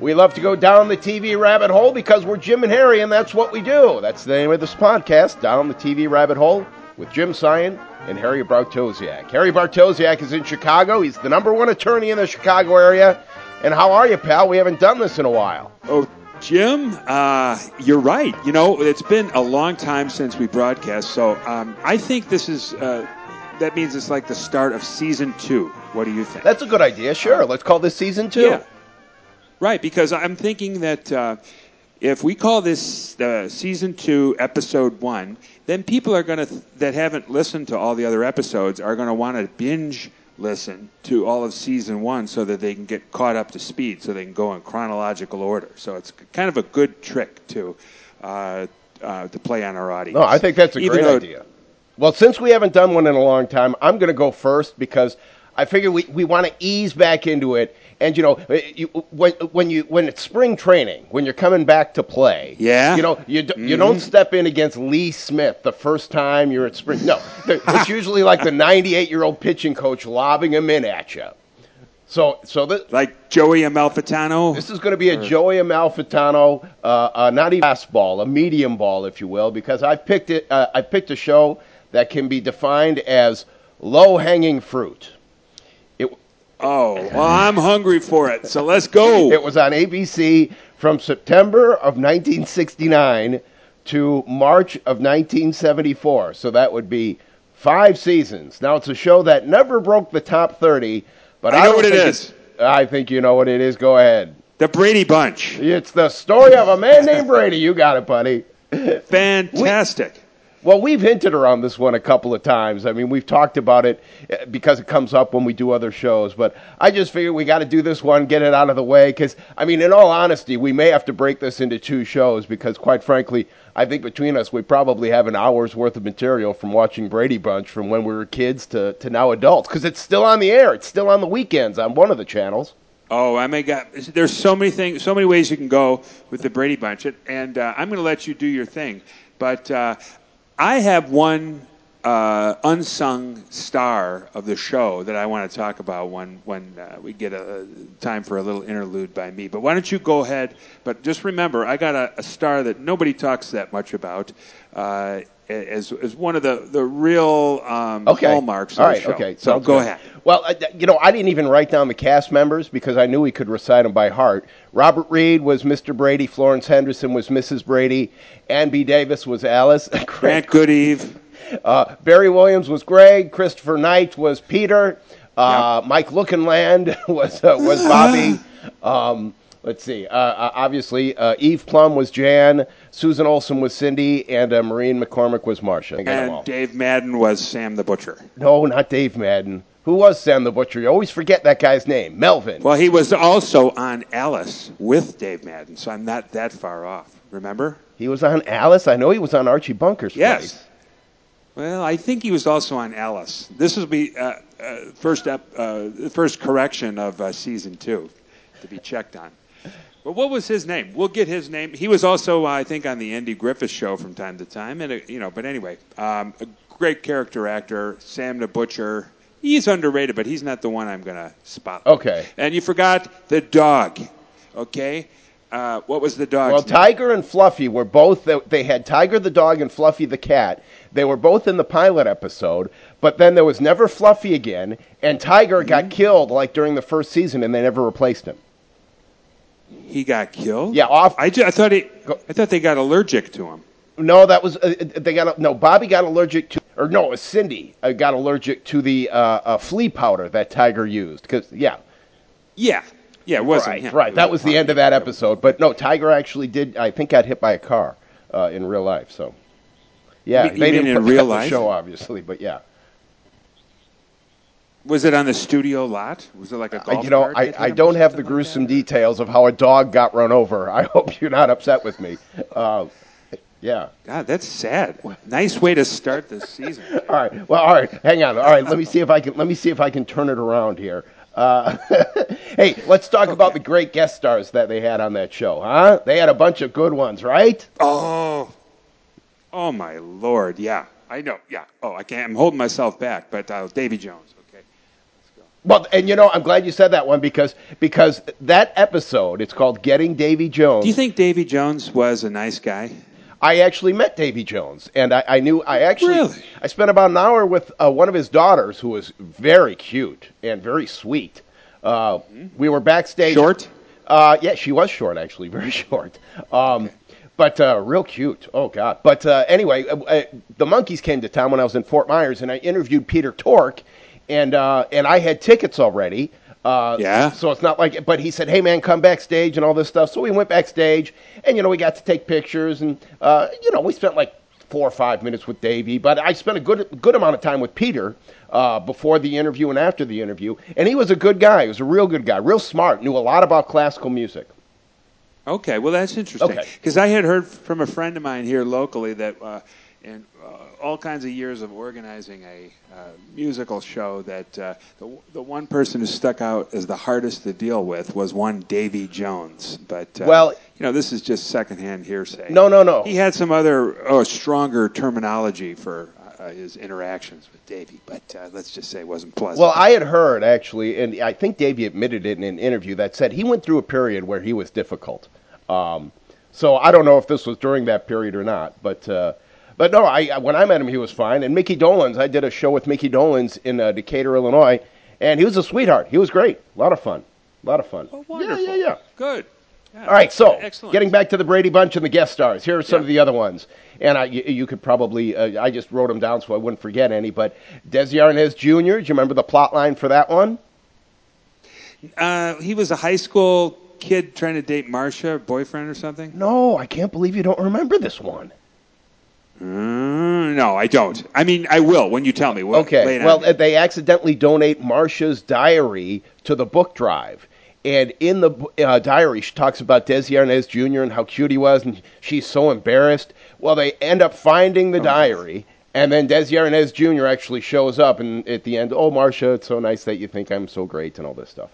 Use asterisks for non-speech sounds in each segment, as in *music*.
We love to go down the TV rabbit hole because we're Jim and Harry, and that's what we do. That's the name of this podcast, Down the TV Rabbit Hole, with Jim Sion and Harry Bartosiak. Harry Bartosiak is in Chicago. He's the number one attorney in the Chicago area. And how are you, pal? We haven't done this in a while. Oh, Jim, uh, you're right. You know, it's been a long time since we broadcast, so um, I think this is. Uh, that means it's like the start of season two. What do you think? That's a good idea. Sure. Let's call this season two. Yeah. Right, because I'm thinking that uh, if we call this uh, season two, episode one, then people are going to th- that haven't listened to all the other episodes are going to want to binge listen to all of season one so that they can get caught up to speed, so they can go in chronological order. So it's kind of a good trick to uh, uh, to play on our audience. No, I think that's a Even great idea. Well, since we haven't done one in a long time, I'm going to go first because I figure we, we want to ease back into it. And you know, uh, you, when when you when it's spring training, when you're coming back to play, Yeah. you know, you d- you don't step in against Lee Smith the first time you're at spring. No, it's usually like the 98 year old pitching coach lobbing him in at you. So so this, Like Joey Amalfitano. this is going to be a Joey Amalfitano, uh, uh, not even fastball, a medium ball, if you will, because I picked it. Uh, I picked a show that can be defined as low hanging fruit. It Oh, well, I'm hungry for it. So let's go. it was on ABC from September of 1969 to March of 1974. So that would be five seasons. Now it's a show that never broke the top 30, but I I, know what it is. I think you know what it is. Go ahead. the Brady Bunch. It's the story of a man named Brady. You got it, buddy. Fantastic. Well, we've hinted around this one a couple of times. I mean, we've talked about it uh, because it comes up when we do other shows. But I just figured we got to do this one, get it out of the way. Because, I mean, in all honesty, we may have to break this into two shows because, quite frankly, I think between us, we probably have an hour's worth of material from watching Brady Bunch from when we were kids to, to now adults. Because it's still on the air, it's still on the weekends on one of the channels. Oh, I may got. There's so many things, so many ways you can go with the Brady Bunch, and uh, I'm going to let you do your thing. But uh, I have one uh, unsung star of the show that I want to talk about when when uh, we get a time for a little interlude by me. But why don't you go ahead? But just remember, I got a, a star that nobody talks that much about. Uh, as, as one of the, the real um, Okay. hallmarks of All the show. Okay. So Sounds go good. ahead. Well, you know, I didn't even write down the cast members because I knew we could recite them by heart. Robert Reed was Mr. Brady. Florence Henderson was Mrs. Brady. Ann B. Davis was Alice. *laughs* Grant Goodeve. Uh, Barry Williams was Greg. Christopher Knight was Peter. Uh, Mike Lookinland *laughs* was uh, was Bobby. *laughs* Um, let's see. Uh, uh, obviously, uh, Eve Plumb was Jan. Susan Olson was Cindy, and uh, Maureen McCormick was Marcia. I got 'em all. And Dave Madden was Sam the Butcher. No, not Dave Madden. Who was Sam the Butcher? You always forget that guy's name. Melvin. Well, he was also on Alice with Dave Madden, so I'm not that far off. Remember? He was on Alice. I know he was on Archie Bunker's Yes. place. Well, I think he was also on Alice. This will be uh, uh, first up, uh, the first correction of uh, season two to be checked on. But what was his name? We'll get his name. He was also, uh, I think, on the Andy Griffith show from time to time, and uh, you know. But anyway, um, a great character actor, Sam the Butcher. He's underrated, but he's not the one I'm going to spot. Okay. And you forgot the dog. Okay. Uh, what was the dog? Well, Tiger and Fluffy were both. They had Tiger the dog and Fluffy the cat. They were both in the pilot episode, but then there was never Fluffy again, and Tiger Mm-hmm. got killed like during the first season, and they never replaced him. He got killed. Yeah, off. I, ju- I thought he. I thought they got allergic to him. No, that was uh, they got no. Bobby got allergic to, or no, it was Cindy uh, got allergic to the uh, uh, flea powder that Tiger used. Because yeah, Yeah. Yeah, it wasn't right, him. right. That was the end of that episode. But no, Tiger actually did. I think got hit by a car uh, in real life. So yeah, You they didn't mean put in real in the life? show, obviously. But yeah, Was it on the studio lot? Was it like a golf you know, cart I, hit I him or don't have the something like gruesome details of how a dog got run over. *laughs* I hope you're not upset with me. Uh, yeah. God, that's sad. Nice way to start the season. *laughs* All right. Well, all right. Hang on. All right. Let me see if I can. Let me see if I can turn it around here. Uh, *laughs* hey, let's talk about the great guest stars that they had on that show, huh? They had a bunch of good ones, right? Oh, oh my lord! Yeah, I know. Yeah. Oh, I can't. I'm holding myself back. But uh, Davy Jones. Well, and you know, I'm glad you said that one because because that episode, it's called "Getting Davy Jones." Do you think Davy Jones was a nice guy? I actually met Davy Jones, and I, I knew I actually Really? I spent about an hour with uh, one of his daughters, who was very cute and very sweet. Uh, we were backstage. Short? Uh, yeah, she was short, actually, *laughs* very short. Um, But uh, real cute. Oh God. But uh, anyway, uh, uh, the Monkees came to town when I was in Fort Myers, and I interviewed Peter Tork, and uh, and I had tickets already. Uh, Yeah. So it's not like, but he said, "Hey man, come backstage and all this stuff." So we went backstage, and you know we got to take pictures, and uh, you know we spent like four or five minutes with Davy, but I spent a good good amount of time with Peter uh, before the interview and after the interview, and he was a good guy. He was a real good guy, real smart, knew a lot about classical music. Okay, well that's interesting Okay. because I had heard from a friend of mine here locally that uh, in uh, all kinds of years of organizing a uh, musical show that uh, the the one person who stuck out as the hardest to deal with was one Davy Jones. But uh, Well- you know this is just secondhand hearsay. No, no, no. He had some other oh, stronger terminology for uh, his interactions with Davy, but uh, let's just say it wasn't pleasant. Well, I had heard actually, and I think Davy admitted it in an interview that said he went through a period where he was difficult. Um, so I don't know if this was during that period or not, but uh, but no, I when I met him he was fine. And Micky Dolenz, I did a show with Micky Dolenz in uh, Decatur, Illinois, and he was a sweetheart. He was great, a lot of fun, a lot of fun. Oh, wonderful. Yeah, yeah, yeah. Good. Yeah. All right, so Excellent. getting back to the Brady Bunch and the guest stars, here are some Yeah. of the other ones. And I, you, you could probably, uh, I just wrote them down so I wouldn't forget any. But Desi Arnaz Jr., do you remember the plot line for that one? Uh, he was a high school kid trying to date Marcia, boyfriend or something. No, I can't believe you don't remember this one. Mm, no, I don't. I mean, I will when you tell me. Well, Okay, well, they accidentally donate Marcia's diary to the book drive. And in the uh, diary, she talks about Desi Arnaz Jr. and how cute he was, and she's so embarrassed. Well, they end up finding Oh. the diary, and then Desi Arnaz Jr. actually shows up, and at the end, oh, Marcia, it's so nice that you think I'm so great, and all this stuff.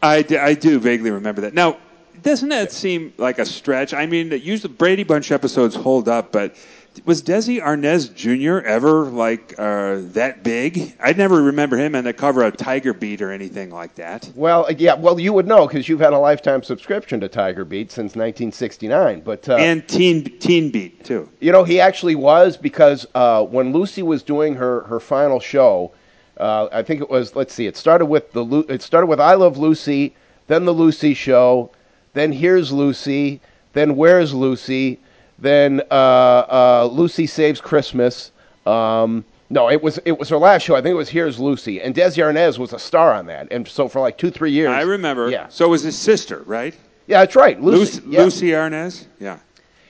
I, d- I do vaguely remember that. Now, doesn't that seem like a stretch? I mean, usually Brady Bunch episodes hold up, but was Desi Arnaz Jr. ever like uh, that big? I'd never remember him on the cover of Tiger Beat or anything like that. Well, uh, yeah, well, you would know because you've had a lifetime subscription to Tiger Beat since 1969. But uh, And Teen Teen Beat too. You know, he actually was because uh, when Lucy was doing her, her final show, uh, I think it was. Let's see. It started with the it started with I Love Lucy, then the Lucy Show, then Here's Lucy, then Where's Lucy, then uh, uh, Lucy Saves Christmas. Um, no, it was it was her last show. I think it was Here's Lucy, and Desi Arnaz was a star on that. And so for like two three years, I remember. Yeah, So it was his sister, right? yeah, that's right, Lucy. Lucy, yeah. Lucie Arnaz. Yeah.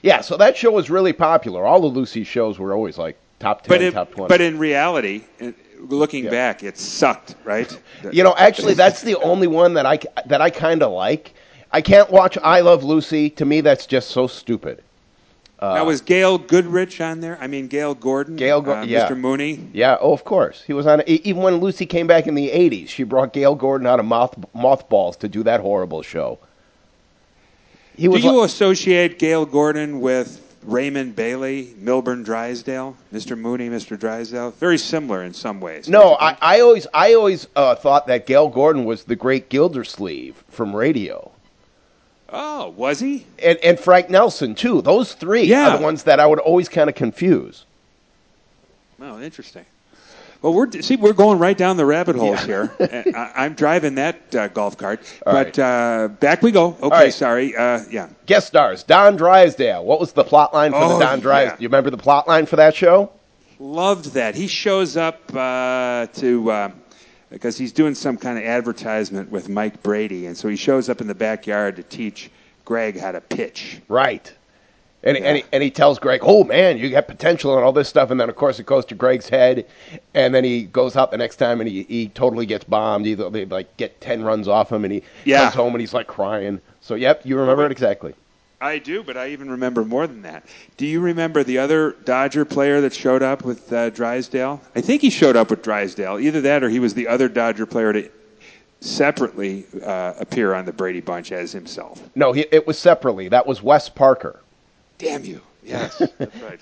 Yeah, so that show was really popular. All the Lucy shows were always like top ten, But in, top twenty. but in reality, in- looking Yeah. back, it sucked, right? *laughs* You know, actually, that's the only one that I that I kind of like. I can't watch I Love Lucy. To me, that's just so stupid. now was Gail Goodrich on there? I mean, Gale Gordon, Gail Go- uh, yeah. Mr. Mooney. Yeah, oh, of course, he was on. Even when Lucy came back in the '80s, she brought Gale Gordon out of moth, mothballs to do that horrible show. He Do you li- associate Gale Gordon with Raymond Bailey, Milburn Drysdale, Mr. Mooney, Mr. Drysdale? Very similar in some ways. no, I. I always, I always uh, thought that Gale Gordon was the great Gildersleeve from radio. Oh, was he? and, and Frank Nelson too. Those three Yeah. are the ones that I would always kind of confuse. Oh, interesting. Well, we're see we're going right down the rabbit holes here. *laughs* I, I'm driving that uh, golf cart, All but uh, back we go. Okay, right. sorry. Uh, yeah. Guest stars: Don Drysdale. What was the plot line for Oh, the Don Drysdale? yeah. You remember the plot line for that show? Loved that. He shows up uh, to uh, because he's doing some kind of advertisement with Mike Brady, and so he shows up in the backyard to teach Greg how to pitch. Right. And, Yeah. and, he, and he tells Greg, "Oh man, you got potential and all this stuff." And then of course it goes to Greg's head, and then he goes out the next time and he, he totally gets bombed. Either they like get ten runs off him, and he Yeah. comes home and he's like crying. So yep, you remember it exactly. I do, but I even remember more than that. Do you remember the other Dodger player that showed up with uh, Drysdale? I think he showed up with Drysdale. Either that or he was the other Dodger player to separately uh, appear on the Brady Bunch as himself. No, he, it was separately. That was Wes Parker. Damn you. Yes, *laughs* that's right.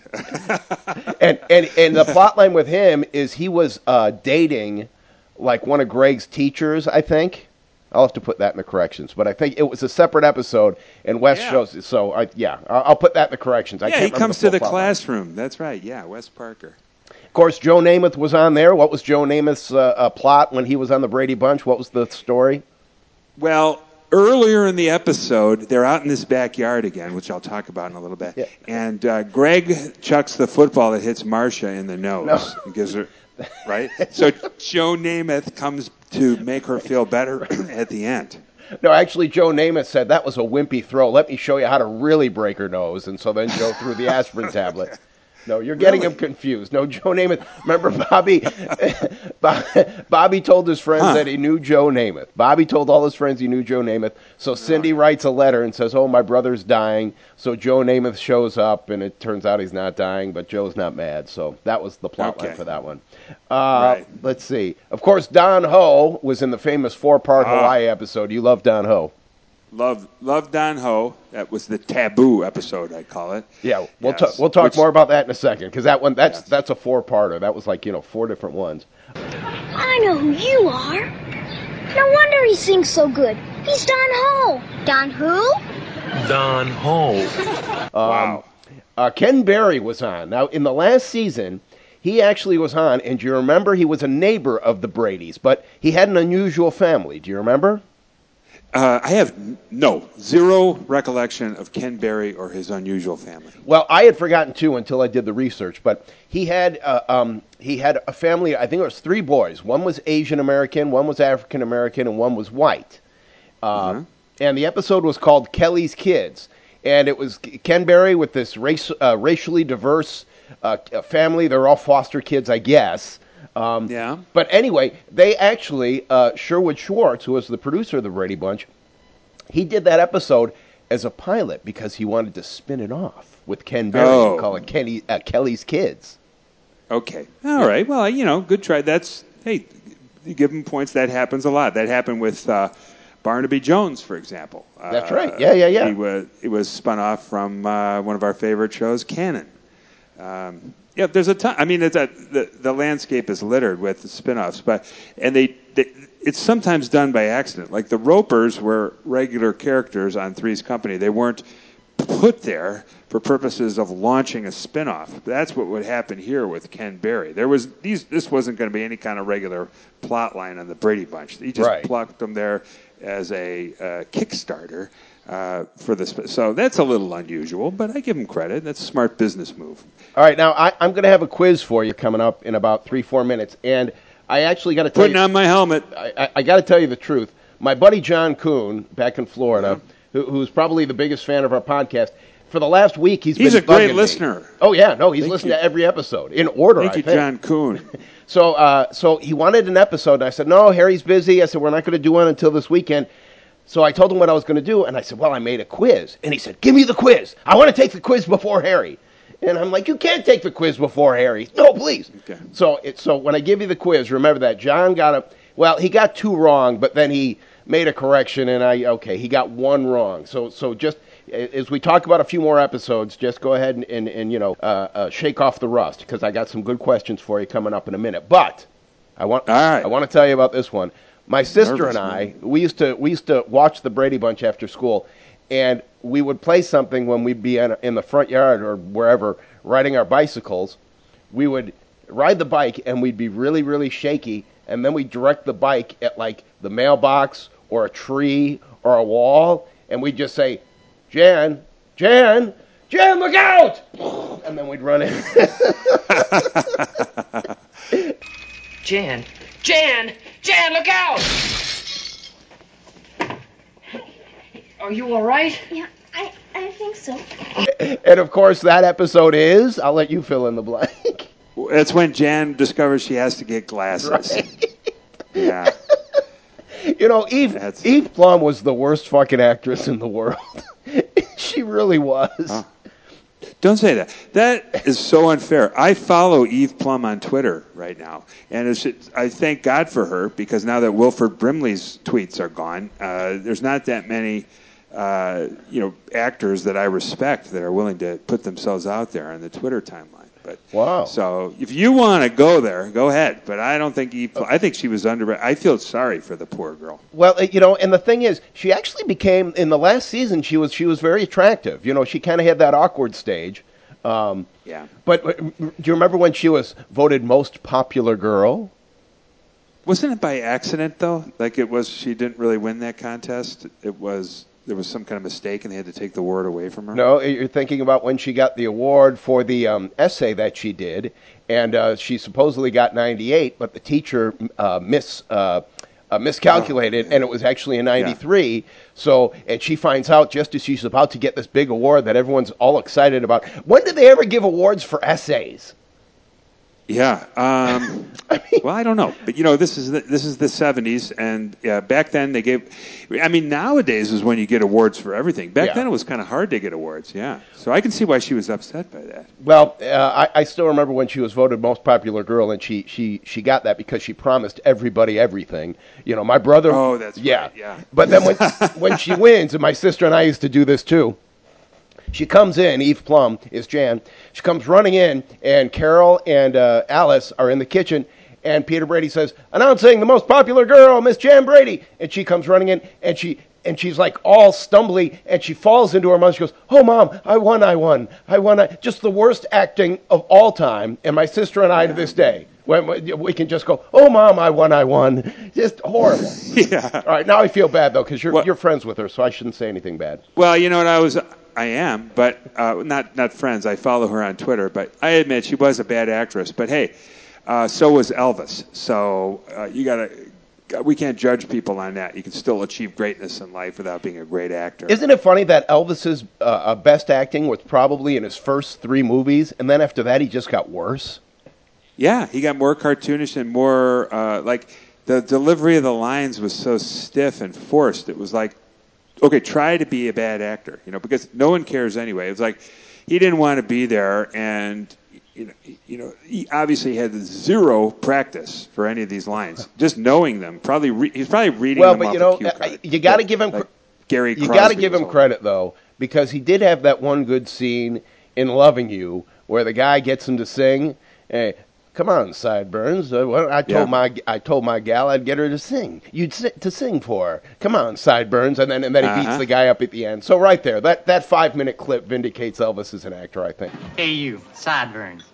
*laughs* and and and the plot line with him is he was uh, dating like one of Greg's teachers, I think. I'll have to put that in the corrections, but I think it was a separate episode, and Wes Yeah. shows. So I, yeah, I'll, put that in the corrections. I yeah, can't he comes full to the line. classroom. That's right. Yeah, Wes Parker. Of course, Joe Namath was on there. What was Joe Namath's uh, uh, plot when he was on the Brady Bunch? What was the story? Well, earlier in the episode, they're out in this backyard again, which I'll talk about in a little bit. Yeah. And uh, Greg chucks the football that hits Marcia in the nose. No. and gives her, right? So Joe Namath comes to make her feel better at the end. No, actually, Joe Namath said that was a wimpy throw. Let me show you how to really break her nose. And so then Joe threw the aspirin tablet. No, you're getting him confused. No, *laughs* Joe Namath. Remember, Bobby? *laughs* Bobby told his friends Huh. that he knew Joe Namath. Bobby told all his friends he knew Joe Namath. So Cindy writes a letter and says, "Oh, my brother's dying." So Joe Namath shows up, and it turns out he's not dying, but Joe's not mad. So that was the plot line for that one. Uh, Right. Let's see. Of course, Don Ho was in the famous four-part Ah. Hawaii episode. You love Don Ho. Love, love Don Ho. That was the taboo episode, I call it. Yeah, we'll Yes. talk. We'll talk Which- more about that in a second because that one that's Yes. that's a four-parter. That was like you know four different ones. I know who you are. No wonder he sings so good. He's Don Ho. Don who? Don Ho. wow. Uh, Ken Berry was on. Now in the last season, he actually was on, and do you remember he was a neighbor of the Brady's, but he had an unusual family. Do you remember? Uh, I have no zero recollection of Ken Berry or his unusual family. Well, I had forgotten too until I did the research, but he had uh, um, he had a family. I think it was three boys. One was Asian American, one was African American, and one was white. Uh, And the episode was called Kelly's Kids, and it was Ken Berry with this race, uh, racially diverse uh, family. They're all foster kids, I guess. Um, Yeah. But anyway, they actually uh, Sherwood Schwartz, who was the producer of the Brady Bunch, he did that episode as a pilot because he wanted to spin it off with Ken Berry Oh. and call it Kenny, uh, Kelly's Kids. Okay. All right. Well, you know, good try. That's hey, you give them points. That happens a lot. That happened with uh, Barnaby Jones, for example. That's Uh, right. Yeah, yeah, yeah. He was it was spun off from uh, one of our favorite shows, Cannon. Um, yeah, there's a ton. I mean, it's a, the the landscape is littered with spin-offs, but and they, they it's sometimes done by accident. Like the Ropers were regular characters on Three's Company. They weren't put there for purposes of launching a spin-off. That's what would happen here with Ken Berry. There was these this wasn't going to be any kind of regular plot line on the Brady Bunch. He just Right. plucked them there as a uh, Kickstarter uh, for the sp- so that's a little unusual, but I give him credit. That's a smart business move. All right, now I, I'm going to have a quiz for you coming up in about three, four minutes, and I actually got to tell Putting you, on my helmet. I, I, I got to tell you the truth. My buddy John Kuhn, back in Florida, who, who's probably the biggest fan of our podcast, for the last week he's He's been He's a great bugging me. listener. Oh yeah, no, he's Thank listened you. to every episode in order. Thank I you, think. John Kuhn. *laughs* *laughs* So, uh, so he wanted an episode, and I said, "No, Harry's busy." I said, "We're not going to do one until this weekend." So I told him what I was going to do, and I said, "Well, I made a quiz," and he said, "Give me the quiz. I want to take the quiz before Harry." And I'm like, "You can't take the quiz before Harry." No, please. Okay. So, it, so when I give you the quiz, remember that John got a well, he got two wrong, but then he made a correction, and I okay, he got one wrong. So, so just as we talk about a few more episodes, just go ahead and, and, and you know uh, uh, shake off the rust because I got some good questions for you coming up in a minute. But I want All right. I want to tell you about this one. My sister Nervous, and I we used to we used to watch the Brady Bunch after school, and we would play something when we'd be in, in the front yard or wherever riding our bicycles. We would ride the bike and we'd be really really shaky, and then we'd direct the bike at like the mailbox or a tree or a wall, and we'd just say, "Jan, Jan, Jan, look out!" *laughs* And then we'd run in. *laughs* Jan, Jan, Jan, look out! Are you all right? Yeah, I, I think so. and of course, that episode is. I'll let you fill in the blank. That's when Jan discovers she has to get glasses. Yeah. You know, Eve That's- Eve Plumb was the worst fucking actress in the world. *laughs* she really was. Don't say that. That is so unfair. I follow Eve Plumb on Twitter right now, and I thank God for her because now that Wilford Brimley's tweets are gone, uh, there's not that many, uh, you know, actors that I respect that are willing to put themselves out there on the Twitter timeline. But Wow. So if you want to go there, go ahead. But I don't think he. I think she was under. I feel sorry for the poor girl. Well, uh, you know, and the thing is, she actually became in the last season. She was she was very attractive. You know, she kind of had that awkward stage. Um, Yeah. but uh, do you remember when she was voted most popular girl? Wasn't it by accident though? Like it was. She didn't really win that contest. It was. There was some kind of mistake, and they had to take the award away from her. No, you're thinking about when she got the award for the um, essay that she did, and uh, she supposedly got 98, but the teacher uh, mis uh, uh, miscalculated, and it was actually a 93. So, and she finds out just as she's about to get this big award that everyone's all excited about. When did they ever give awards for essays? Yeah. Um, *laughs* well, I don't know, but you know, this is the, this is the '70s, and yeah, back then they gave. I mean, nowadays is when you get awards for everything. Back Yeah. then it was kind of hard to get awards. Yeah. So I can see why she was upset by that. Well, uh, I, I still remember when she was voted most popular girl, and she, she, she got that because she promised everybody everything. You know, my brother. Oh, that's yeah, right, yeah. But then when *laughs* when she wins, and my sister and I used to do this too. She comes in. Eve Plumb is Jan. She comes running in, and Carol and uh, Alice are in the kitchen. And Peter Brady says, "Announcing the most popular girl, Miss Jan Brady." And she comes running in, and she and she's like all stumbly, and she falls into her mother. She goes, "Oh, mom, I won, I won, I won!" I, just the worst acting of all time. And my sister and I to this day, when we we can just go, "Oh, mom, I won, I won," just horrible. *laughs* yeah. All right, now I feel bad though because you're What- you're friends with her, so I shouldn't say anything bad. Well, you know what I was. I am, but uh, not not friends. I follow her on Twitter, but I admit she was a bad actress. But hey, uh, so was Elvis. So uh, you gotta. We can't judge people on that. You can still achieve greatness in life without being a great actor. Isn't it funny that Elvis's uh, best acting was probably in his first three movies, and then after that he just got worse? Yeah, he got more cartoonish and more uh, like the delivery of the lines was so stiff and forced. It was like, okay, try to be a bad actor, you know, because no one cares anyway. It's like he didn't want to be there, and you know, you know, he obviously had zero practice for any of these lines. Just knowing them, probably re- he's probably reading Well, them but off you know, cue I- card. you got to give him like cr- Gary. you got to give him credit though because he did have that one good scene in Loving You where the guy gets him to sing. Hey, come on, Sideburns. Uh, well, I told Yeah. my I told my gal I'd get her to sing. You'd si- to sing for her. Come on, Sideburns, and then and then he beats Uh-huh. the guy up at the end. So right there, that that five minute clip vindicates Elvis as an actor. I think. Hey, you, sideburns.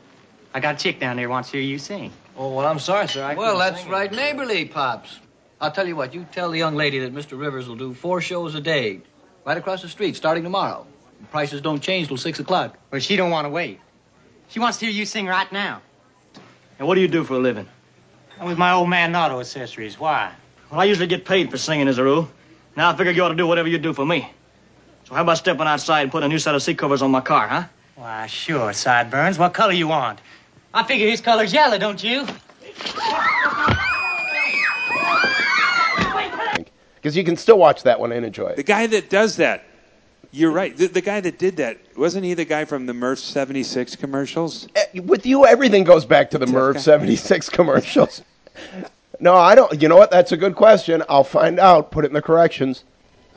I got a chick down there wants to hear you sing. Oh, well, I'm sorry, sir. I Well, that's sing it. right, neighborly, Pops. I'll tell you what, you tell the young lady that Mr. Rivers will do four shows a day, right across the street, starting tomorrow. Prices don't change till 6 o'clock. But she don't want to wait. She wants to hear you sing right now. And what do you do for a living? I'm with my old man Auto Accessories. Why? Well, I usually get paid for singing as a rule. Now I figure you ought to do whatever you do for me. So how about stepping outside and putting a new set of seat covers on my car, huh? Why, sure, sideburns. What color you want? I figure his color's yellow, don't you? Because you can still watch that one and enjoy it. The guy that does that, you're right. The, the guy that did that wasn't he the guy from the Murph '76 commercials? Eh, With you, everything goes back to the Merv '76 commercials. No, I don't. You know what? That's a good question. I'll find out. Put it in the corrections.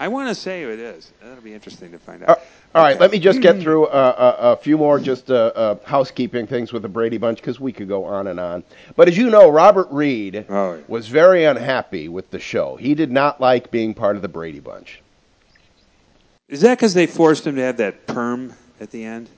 I want to say it is. That'll be interesting to find Uh, out. all right, let me just get through uh, a, a few more just uh, uh, housekeeping things with the Brady Bunch because we could go on and on. But as you know, Robert Reed Oh, yeah. was very unhappy with the show. He did not like being part of the Brady Bunch. Is that because they forced him to have that perm at the end?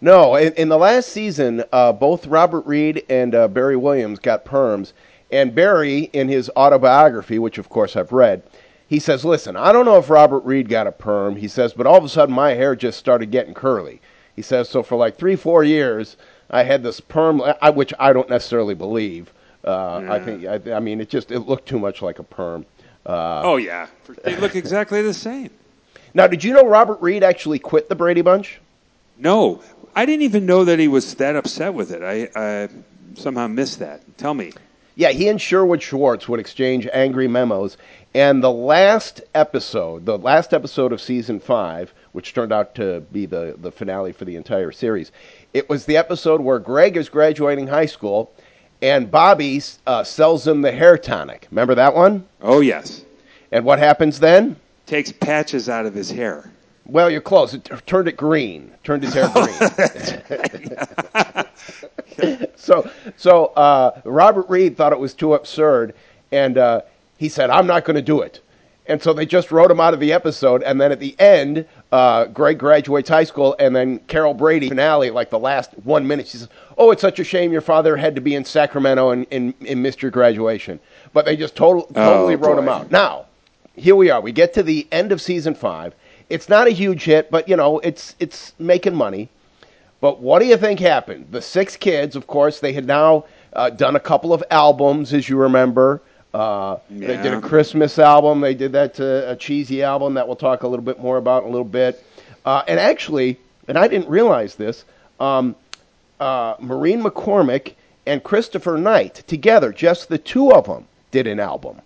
No, in, in the last season, uh, both Robert Reed and uh, Barry Williams got perms. And Barry, in his autobiography, which of course I've read, he says, Listen, I don't know if Robert Reed got a perm. He says, but all of a sudden my hair just started getting curly. He says, so for like three, four years, I had this perm, I, which I don't necessarily believe. Uh, I think, I, I mean, it just it looked too much like a perm. Uh, oh yeah, they look exactly the same. Now, did you know Robert Reed actually quit the Brady Bunch? No, I didn't even know that he was that upset with it. I, I somehow missed that. Tell me. Yeah, he and Sherwood Schwartz would exchange angry memos. And the last episode, the last episode of season five, which turned out to be the, the finale for the entire series, it was the episode where Greg is graduating high school and Bobby uh, sells him the hair tonic. Remember that one? Oh yes, And what happens then? Takes patches out of his hair. Well, you're close. It turned it green. Turned his hair *laughs* green. *laughs* so, so uh, Robert Reed thought it was too absurd, and uh, he said, "I'm not going to do it." And so they just wrote him out of the episode. And then at the end, uh, Greg graduates high school, and then Carol Brady finale, like the last one minute, she says, "Oh, it's such a shame your father had to be in Sacramento and, and, and missed your graduation." But they just total, totally wrote him out. Now, here we are. We get to the end of season five. It's not a huge hit, but you know, it's it's making money. But what do you think happened? The six kids, of course, they had now uh, done a couple of albums, as you remember. Uh, They did a Christmas album. They did that uh, a cheesy album that we'll talk a little bit more about in a little bit. Uh, and actually, and I didn't realize this, um, uh, Maureen McCormick and Christopher Knight together, just the two of them, did an album.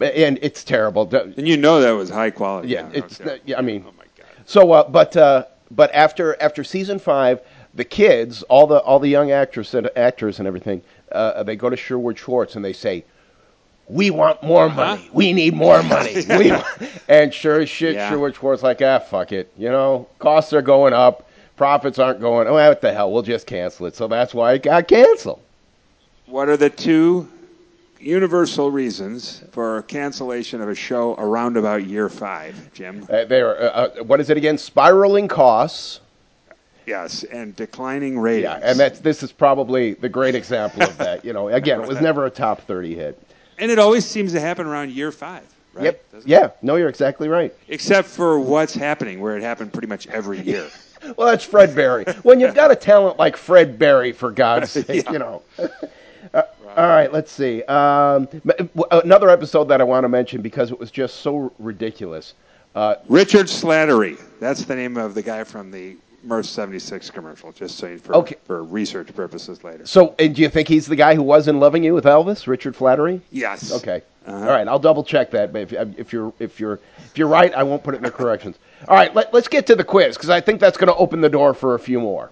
And it's terrible. And you know that was high quality. Yeah, it's okay. yeah, I mean, Oh my god. so, uh, but uh, but after after season five, the kids, all the all the young actors and actors and everything, uh, they go to Sherwood Schwartz and they say, "We want more money. We need more money." *laughs* we, and sure as shit, Yeah. Sherwood Schwartz like, ah, fuck it. You know, costs are going up, profits aren't going. Oh, what the hell? We'll just cancel it. So that's why it got canceled. What are the two universal reasons for cancellation of a show around about year five, Jim? Uh, they are, uh, uh, what is it again? Spiraling costs. Yes, and declining ratings. Yeah, and that's this is probably the great example of that. You know, again, it was *laughs* never a top thirty hit. And it always seems to happen around year five, right? Yep. Doesn't it? Yeah. No, you're exactly right. Except for what's happening, where it happened pretty much every *laughs* year. Well, that's Fred Berry. When you've got a talent like Fred Berry, for God's *laughs* sake, you know. All right, let's see. Um, another episode that I want to mention because it was just so ridiculous. Uh, Richard Slattery. That's the name of the guy from the MERS 76 commercial, just saying for, Okay. for research purposes later. so, and do you think he's the guy who was in Loving You with Elvis, Richard Slattery? Yes. Okay. Uh-huh. All right, I'll double check that. But if, if you're if you're if you're right, I won't put it in the corrections. All right, let, let's get to the quiz because I think that's going to open the door for a few more.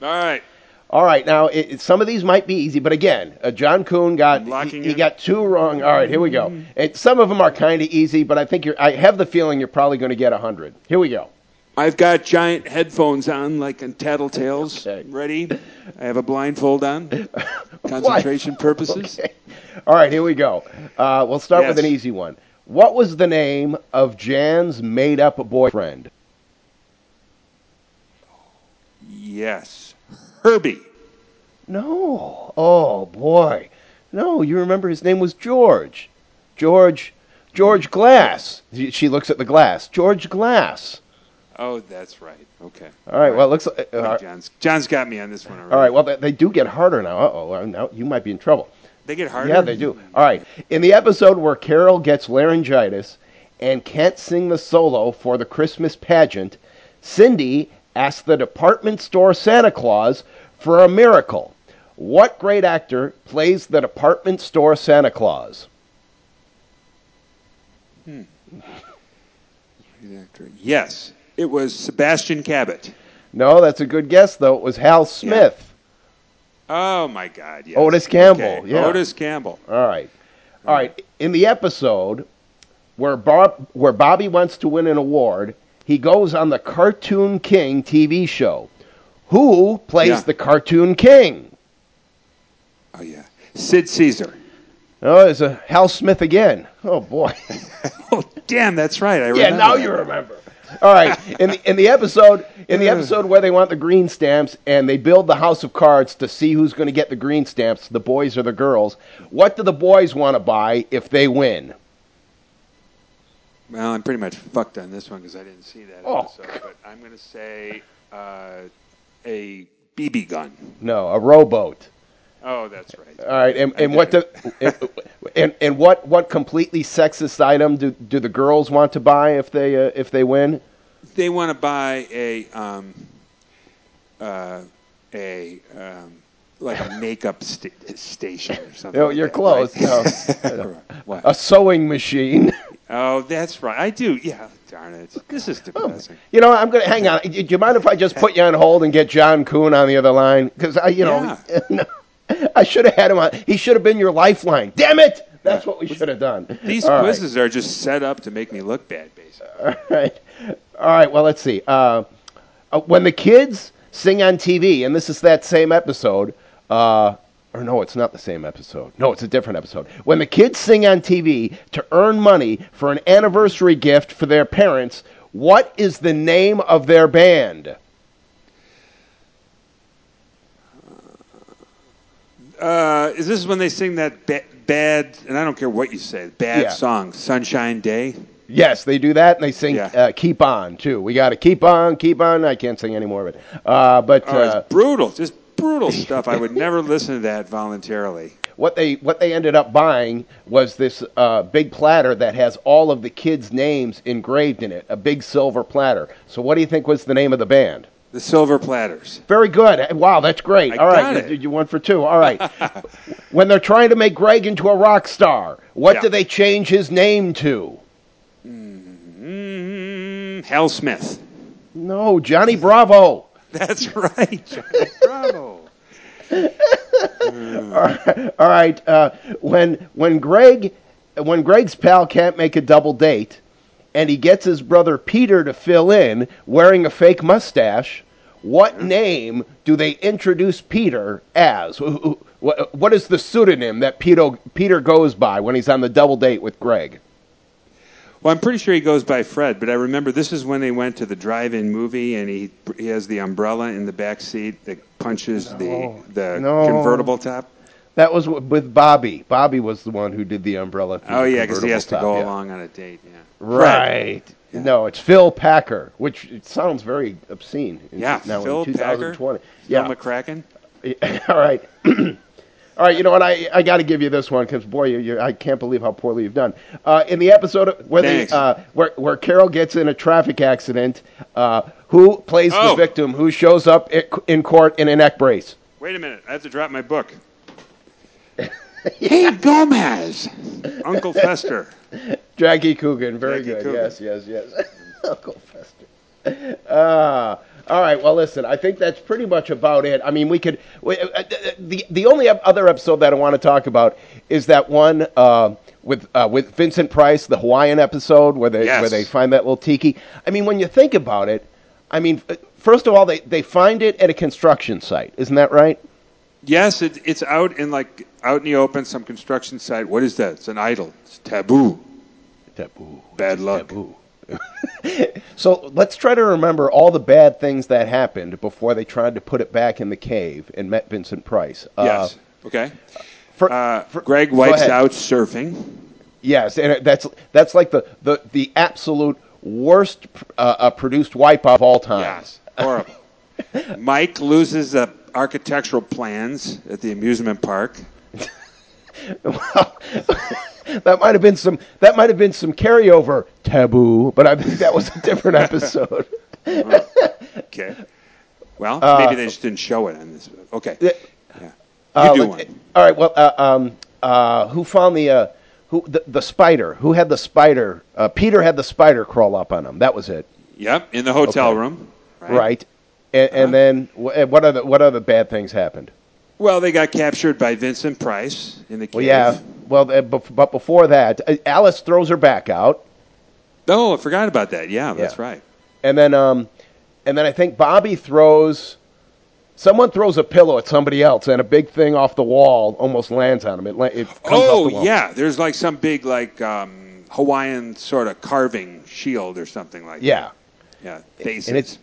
All right. All right, now it, it- some of these might be easy, but again, uh, John Kuhn got he, he got two wrong. All right, here we go. And some of them are kind of easy, but I think you're. I have the feeling you're probably going to get hundred. Here we go. I've got giant headphones on, like in Tattletales. *laughs* Okay. Ready? I have a blindfold on. *laughs* Concentration purposes. Okay. All right, here we go. Uh, we'll start with an easy one. What was the name of Jan's made-up boyfriend? Yes. Herbie. No. Oh boy. No, you remember his name was George. George. George Glass. She she looks at the glass. George Glass. Oh, that's right. Okay. All right. Well, it looks. Like, uh, John's, John's got me on this one already. all right. Well, they, they do get harder now. Uh oh. Now you might be in trouble. They get harder? Yeah, they do. All right. In the episode where Carol gets laryngitis and can't sing the solo for the Christmas pageant, Cindy asks the department store Santa Claus for a miracle. What great actor plays the department store Santa Claus? Hmm. *laughs* Yes. It was Sebastian Cabot. No, that's a good guess, though. It was Hal Smith. Oh, my God. Yes. Otis Campbell, Okay. yeah. Otis Campbell. All right. All right. In the episode where Bob, where Bobby wants to win an award, he goes on the Cartoon King TV show. Who plays Yeah. the Cartoon King? Oh, yeah. Sid Caesar. Oh, it's a Hal Smith again. Oh boy. *laughs* *laughs* Oh, damn, that's right. I yeah, now that. you remember. All right. In the, in the episode in the episode where they want the green stamps and they build the house of cards to see who's going to get the green stamps, the boys or the girls. What do the boys want to buy if they win? Well, I'm pretty much fucked on this one because I didn't see that Oh. episode. But I'm going to say uh, a BB gun. No, a rowboat. Oh, that's right. All right, and, and what do, and, and what what completely sexist item do, do the girls want to buy if they uh, if they win? They want to buy a um, uh, a um, like a makeup sta- station or something. No, like you're that, close. *laughs* right? No. A sewing machine. *laughs* Oh, that's right. I do. Yeah. Darn it. This is depressing. You know, I'm gonna hang on. Do you mind if I just put you on hold and get John Kuhn on the other line? Because I, you know, *laughs* I should have had him on. He should have been your lifeline. Damn it! That's what we should have done. These All right. quizzes are just set up to make me look bad, basically. All right. All right. Well, let's see. Uh, uh, when the kids sing on TV, and this is that same episode, uh, or no, it's not the same episode. No, it's a different episode. When the kids sing on TV to earn money for an anniversary gift for their parents, what is the name of their band? Uh, is this when they sing that ba- bad, and I don't care what you say, bad Yeah. song, Sunshine Day? Yes, they do that, and they sing Yeah. uh, "Keep On" too. We got to keep on, keep on. I can't sing any more of it. Uh, but Oh, uh, it's brutal, just brutal *laughs* stuff. I would never listen to that voluntarily. what they what they ended up buying was this uh, big platter that has all of the kids' names engraved in it, a big silver platter. So, what do you think was the name of the band? The Silver Platters. Very good. Wow, that's great. I All right, you, you won for two. All right. *laughs* when they're trying to make Greg into a rock star, what Yeah. do they change his name to? Mm, Hal Smith. No, Johnny Bravo. *laughs* That's right. Johnny Bravo. All right. Uh, when when Greg when Greg's pal can't make a double date, and he gets his brother Peter to fill in wearing a fake mustache, what name do they introduce Peter as? What, is the pseudonym that Peter goes by when he's on the double date with Greg? Well, I'm pretty sure he goes by Fred, but I remember this is when they went to the drive-in movie, and he he has the umbrella in the back seat that punches the the No. convertible top. That was w- with Bobby. Bobby was the one who did the umbrella. through Oh the yeah, because he convertible has to top, go yeah. along on a date. Yeah. Right. Yeah. No, it's Phil Packer, which it sounds very obscene. in- Yeah, now Phil in Packer. 2020. Phil Yeah. McCracken. *laughs* All right. *clears throat* All right, you know what? I, I got to give you this one because boy, you, you, I can't believe how poorly you've done. Uh, in the episode where Thanks. the uh, where where Carol gets in a traffic accident, uh, who plays Oh. the victim? Who shows up i- in court in a neck brace? Wait a minute, I have to drop my book. *laughs* hey Gomez, Uncle Fester. Jackie Coogan. Very Jackie good. Coogan. Yes, yes, yes. *laughs* Uncle Fester. Uh, all right. Well, listen. I think that's pretty much about it. I mean, we could. We, uh, uh, the the only other episode that I want to talk about is that one uh, with uh, with Vincent Price, the Hawaiian episode where they Yes. where they find that little tiki. I mean, when you think about it, I mean, first of all, they they find it at a construction site. Isn't that right? Yes, it, it's out in like out in the open, some construction site. What is that? It's an idol. It's taboo. Taboo. Bad luck. Taboo. *laughs* so let's try to remember all the bad things that happened before they tried to put it back in the cave and met Vincent Price. Uh, Yes. Okay. for- Uh, for- Greg wipes out surfing. Yes, and that's that's like the the, the absolute worst uh, uh, produced wipeout of all time. Yes. Horrible. *laughs* Mike loses the architectural plans at the amusement park. Well, *laughs* that might have been some that might have been some carryover taboo, but I think that was a different episode. *laughs* Okay. Well, Uh, maybe they just didn't show it on this. Okay. Yeah. Yeah. Uh, You do one. All right. Well, uh, um, uh, who found the uh, who the, the spider? Who had the spider? Uh, Peter had the spider crawl up on him. That was it, Yep. In the hotel Okay. room. right? And, and then wh- and what other what other bad things happened? Well, they got captured by Vincent Price in the cave. Well, yeah. Well, uh, but before that, uh, Alice throws her back out, Oh, I forgot about that. Yeah, that's Yeah. right. and then um, and then I think Bobby throws. Someone throws a pillow at somebody else, and a big thing off the wall almost lands on him. It, it comes off Oh, the wall. yeah. There's like some big, like, um, Hawaiian sort of carving shield or something like yeah. that. Yeah. Faces. And it's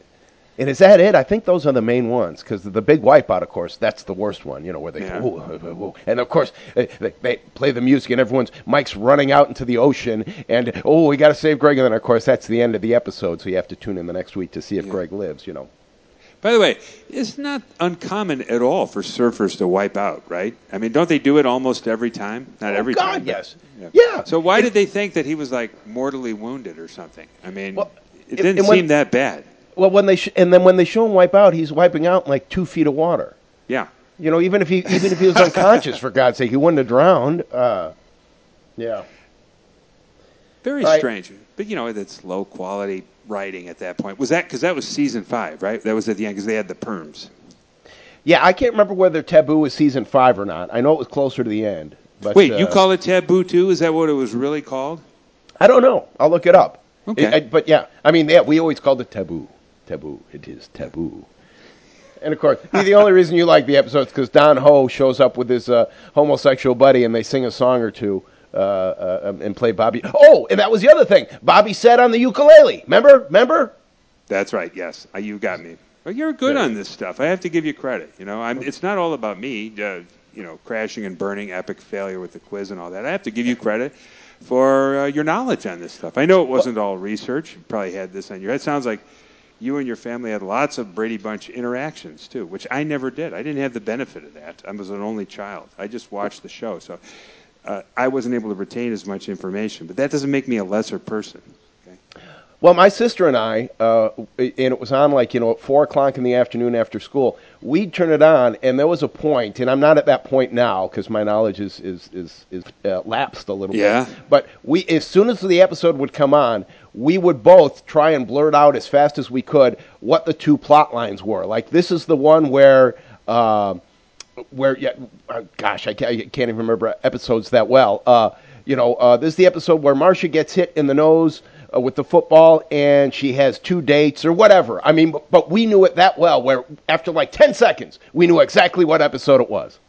and is that it? I think those are the main ones because the big wipeout, of course, that's the worst one. You know where they Yeah. "Whoa, whoa, whoa," and of course they, they, play the music and everyone's Mike's running out into the ocean and oh we got to save Greg and then of course that's the end of the episode so you have to tune in the next week to see if Yeah. Greg lives. You know. By the way, it's not uncommon at all for surfers to wipe out, right? I mean, don't they do it almost every time? Not oh, every oh, God, time. yes, yeah. So why It- did they think that he was like mortally wounded or something? I mean, Well, it didn't when- seem that bad. Well, when they sh- and then when they show him wipe out, he's wiping out in like two feet of water. Yeah. You know, even if he even if he was unconscious, for God's sake, he wouldn't have drowned. Uh, yeah. Very strange. But you know, it's low quality writing at that point. Was that because that was season five, right? That was at the end because they had the perms. Yeah, I can't remember whether Taboo was season five or not. I know it was closer to the end. But, Wait, uh, you call it taboo too? Is that what it was really called? I don't know. I'll look it up. Okay. It- I- but yeah, I mean, yeah, we always called it taboo. Taboo. It is taboo. And of course, the the only reason you like the episode is because Don Ho shows up with his uh, homosexual buddy, and they sing a song or two uh, uh, and play Bobby. Oh, and that was the other thing. Bobby said on the ukulele. Remember? Remember? That's right. Yes, Uh, you got me. Well, you're good on this stuff. I have to give you credit. You know, I'm, it's not all about me. Uh, you know, crashing and burning, epic failure with the quiz and all that. I have to give you credit for uh, your knowledge on this stuff. I know it wasn't all research. You probably had this on your head. Sounds like you and your family had lots of Brady Bunch interactions too, which I never did. I didn't have the benefit of that. I was an only child. I just watched the show, so uh, I wasn't able to retain as much information. But that doesn't make me a lesser person. Well, my sister and I, uh, and it was on like, you know, at 4 o'clock in the afternoon after school, we'd turn it on, and there was a point, and I'm not at that point now because my knowledge is, is, is, is uh, lapsed a little Yeah. bit. But we, as soon as the episode would come on, we would both try and blurt out as fast as we could what the two plot lines were. Like, this is the one where. Uh, where yeah, uh, gosh, I can't, I can't even remember episodes that well. Uh, you know, uh, this is the episode where Marcia gets hit in the nose uh, with the football, and she has two dates or whatever. I mean, but, but we knew it that well. Where after like ten seconds, we knew exactly what episode it was.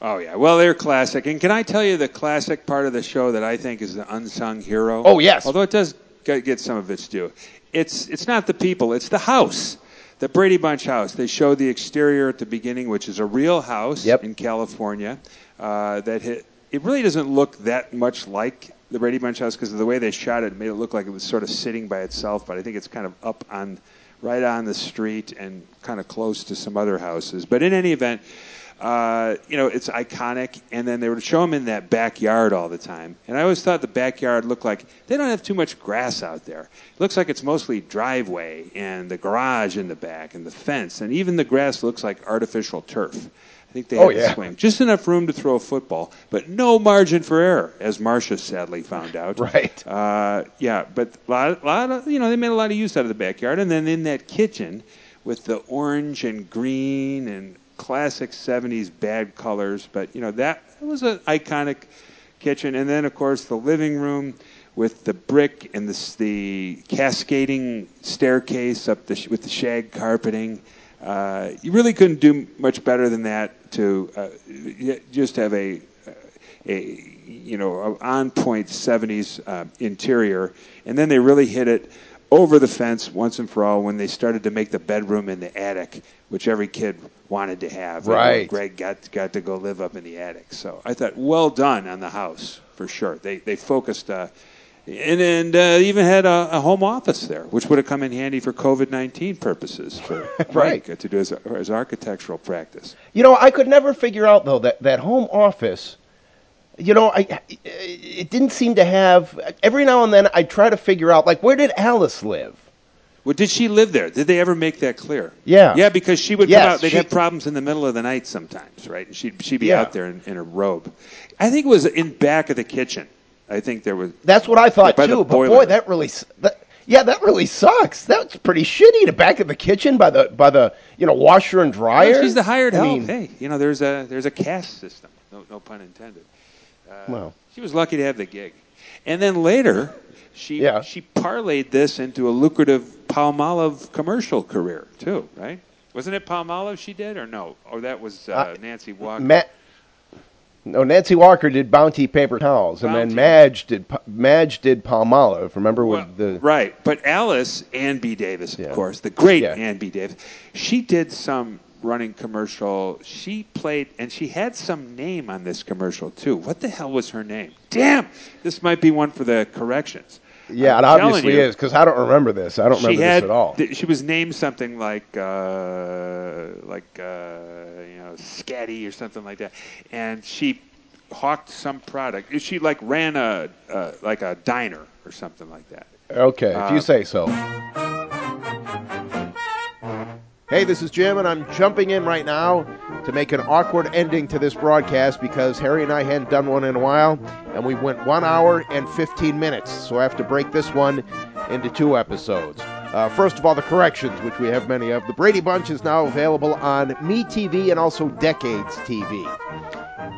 Oh yeah, well they're classic. And can I tell you the classic part of the show that I think is the unsung hero? Oh, yes. Although it does get get some of its due. It's it's not the people, it's the house. The Brady Bunch house. They show the exterior at the beginning, which is a real house Yep. in California. Uh, that hit, it really doesn't look that much like the Brady Bunch house because of the way they shot it. It made it look like it was sort of sitting by itself, but I think it's kind of up on, right on the street and kind of close to some other houses. But in any event, uh, you know, it's iconic. And then they would show them in that backyard all the time. And I always thought the backyard looked like they don't have too much grass out there. It looks like it's mostly driveway and the garage in the back and the fence. And even the grass looks like artificial turf. I think they Oh, had yeah. to swing. Just enough room to throw a football, but no margin for error, as Marcia sadly found out. *laughs* Right. Uh, yeah, but a lot, lot of, you know, they made a lot of use out of the backyard. And then in that kitchen with the orange and green and classic 70s bad colors. But, you know, that, that was an iconic kitchen. And then, of course, the living room with the brick and the, the cascading staircase up the, with the shag carpeting. Uh, you really couldn't do much better than that to uh, just have a a you know on point 70s uh, interior. And then they really hit it over the fence once and for all when they started to make the bedroom in the attic which every kid wanted to have. Right. Greg got got to go live up in the attic. So I thought well done on the house for sure. They they focused uh, and, and uh, even had a, a home office there, which would have come in handy for COVID nineteen purposes for *laughs* Right. Mike to do as, as architectural practice. You know, I could never figure out though that that home office. You know, I it didn't seem to have. Every now and then, I try to figure out like where did Alice live. Well, did she live there? Did they ever make that clear? Yeah. Yeah, because she would Yes, come out. They'd she- have problems in the middle of the night sometimes, right? And she'd she'd be Yeah. out there in, in her robe. I think it was in back of the kitchen. I think there was. That's what I thought too. But boiler. boy, that really, that, yeah, that really sucks. That's pretty shitty. To back of the kitchen by the by the you know washer and dryer. Well, she's the hired I help. mean, hey, you know, there's a there's a caste system. No, no pun intended. Uh, Well. she was lucky to have the gig, and then later, she Yeah. she parlayed this into a lucrative Palmolive commercial career too, right? Wasn't it Palmolive she did, or no? Or that was uh, Uh, Nancy Walker. Matt. No, Nancy Walker did Bounty paper towels, and then Madge did Madge did Palmolive. Remember Well, with the right, but Alice Ann B. Davis, of Yeah. course, the great Yeah. Ann B. Davis, she did some running commercial. She played, and she had some name on this commercial too. What the hell was her name? Damn, this might be one for the corrections. Yeah, I'm it obviously you, is because I don't remember this. I don't remember had, this at all. th- She was named something like, uh, like uh, you know, Scatty or something like that, and she hawked some product. She like ran a uh, like a diner or something like that. Okay, if you Uh, say so. Hey, this is Jim, and I'm jumping in right now to make an awkward ending to this broadcast because Harry and I hadn't done one in a while, and we went one hour and 15 minutes, so I have to break this one into two episodes. Uh, first of all, the corrections, which we have many of. The Brady Bunch is now available on Me TV and also Decades TV.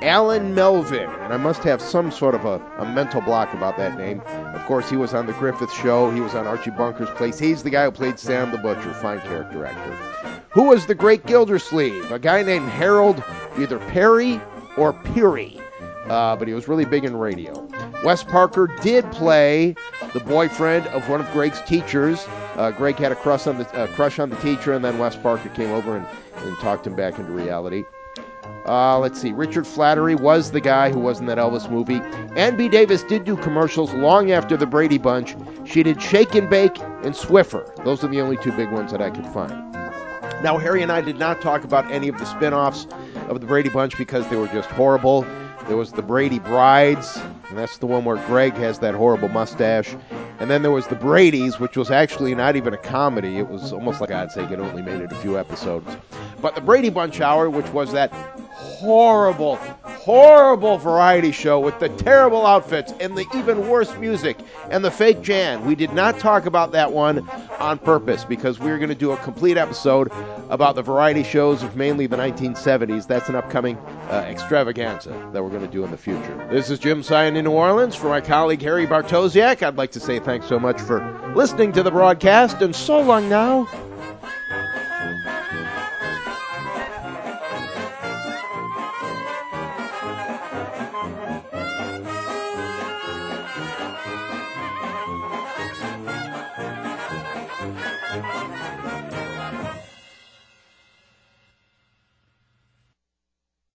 Allan Melvin, and I must have some sort of a, a mental block about that name. Of course, he was on The Griffith Show. He was on Archie Bunker's Place. He's the guy who played Sam the Butcher, fine character actor. Who was the great Gildersleeve? A guy named Harold either Perry or Peary, uh, but he was really big in radio. Wes Parker did play the boyfriend of one of Greg's teachers. Uh, Greg had a crush on the uh, crush on the teacher, and then Wes Parker came over and, and talked him back into reality. Uh, let's see. Richard Slattery was the guy who was in that Elvis movie. Ann B. Davis did do commercials long after the Brady Bunch. She did Shake and Bake and Swiffer. Those are the only two big ones that I could find. Now, Harry and I did not talk about any of the spin offs of the Brady Bunch because they were just horrible. There was the Brady Brides, and that's the one where Greg has that horrible mustache. And then there was the Brady's, which was actually not even a comedy. It was almost like I'd say it only made it a few episodes. But the Brady Bunch Hour, which was that horrible, horrible variety show with the terrible outfits and the even worse music and the fake Jan. We did not talk about that one on purpose because we're going to do a complete episode about the variety shows of mainly the 1970s. That's an upcoming uh, extravaganza that we're going to do in the future. This is Jim Sion in New Orleans for my colleague Harry Bartosiak. I'd like to say thanks so much for listening to the broadcast and so long now.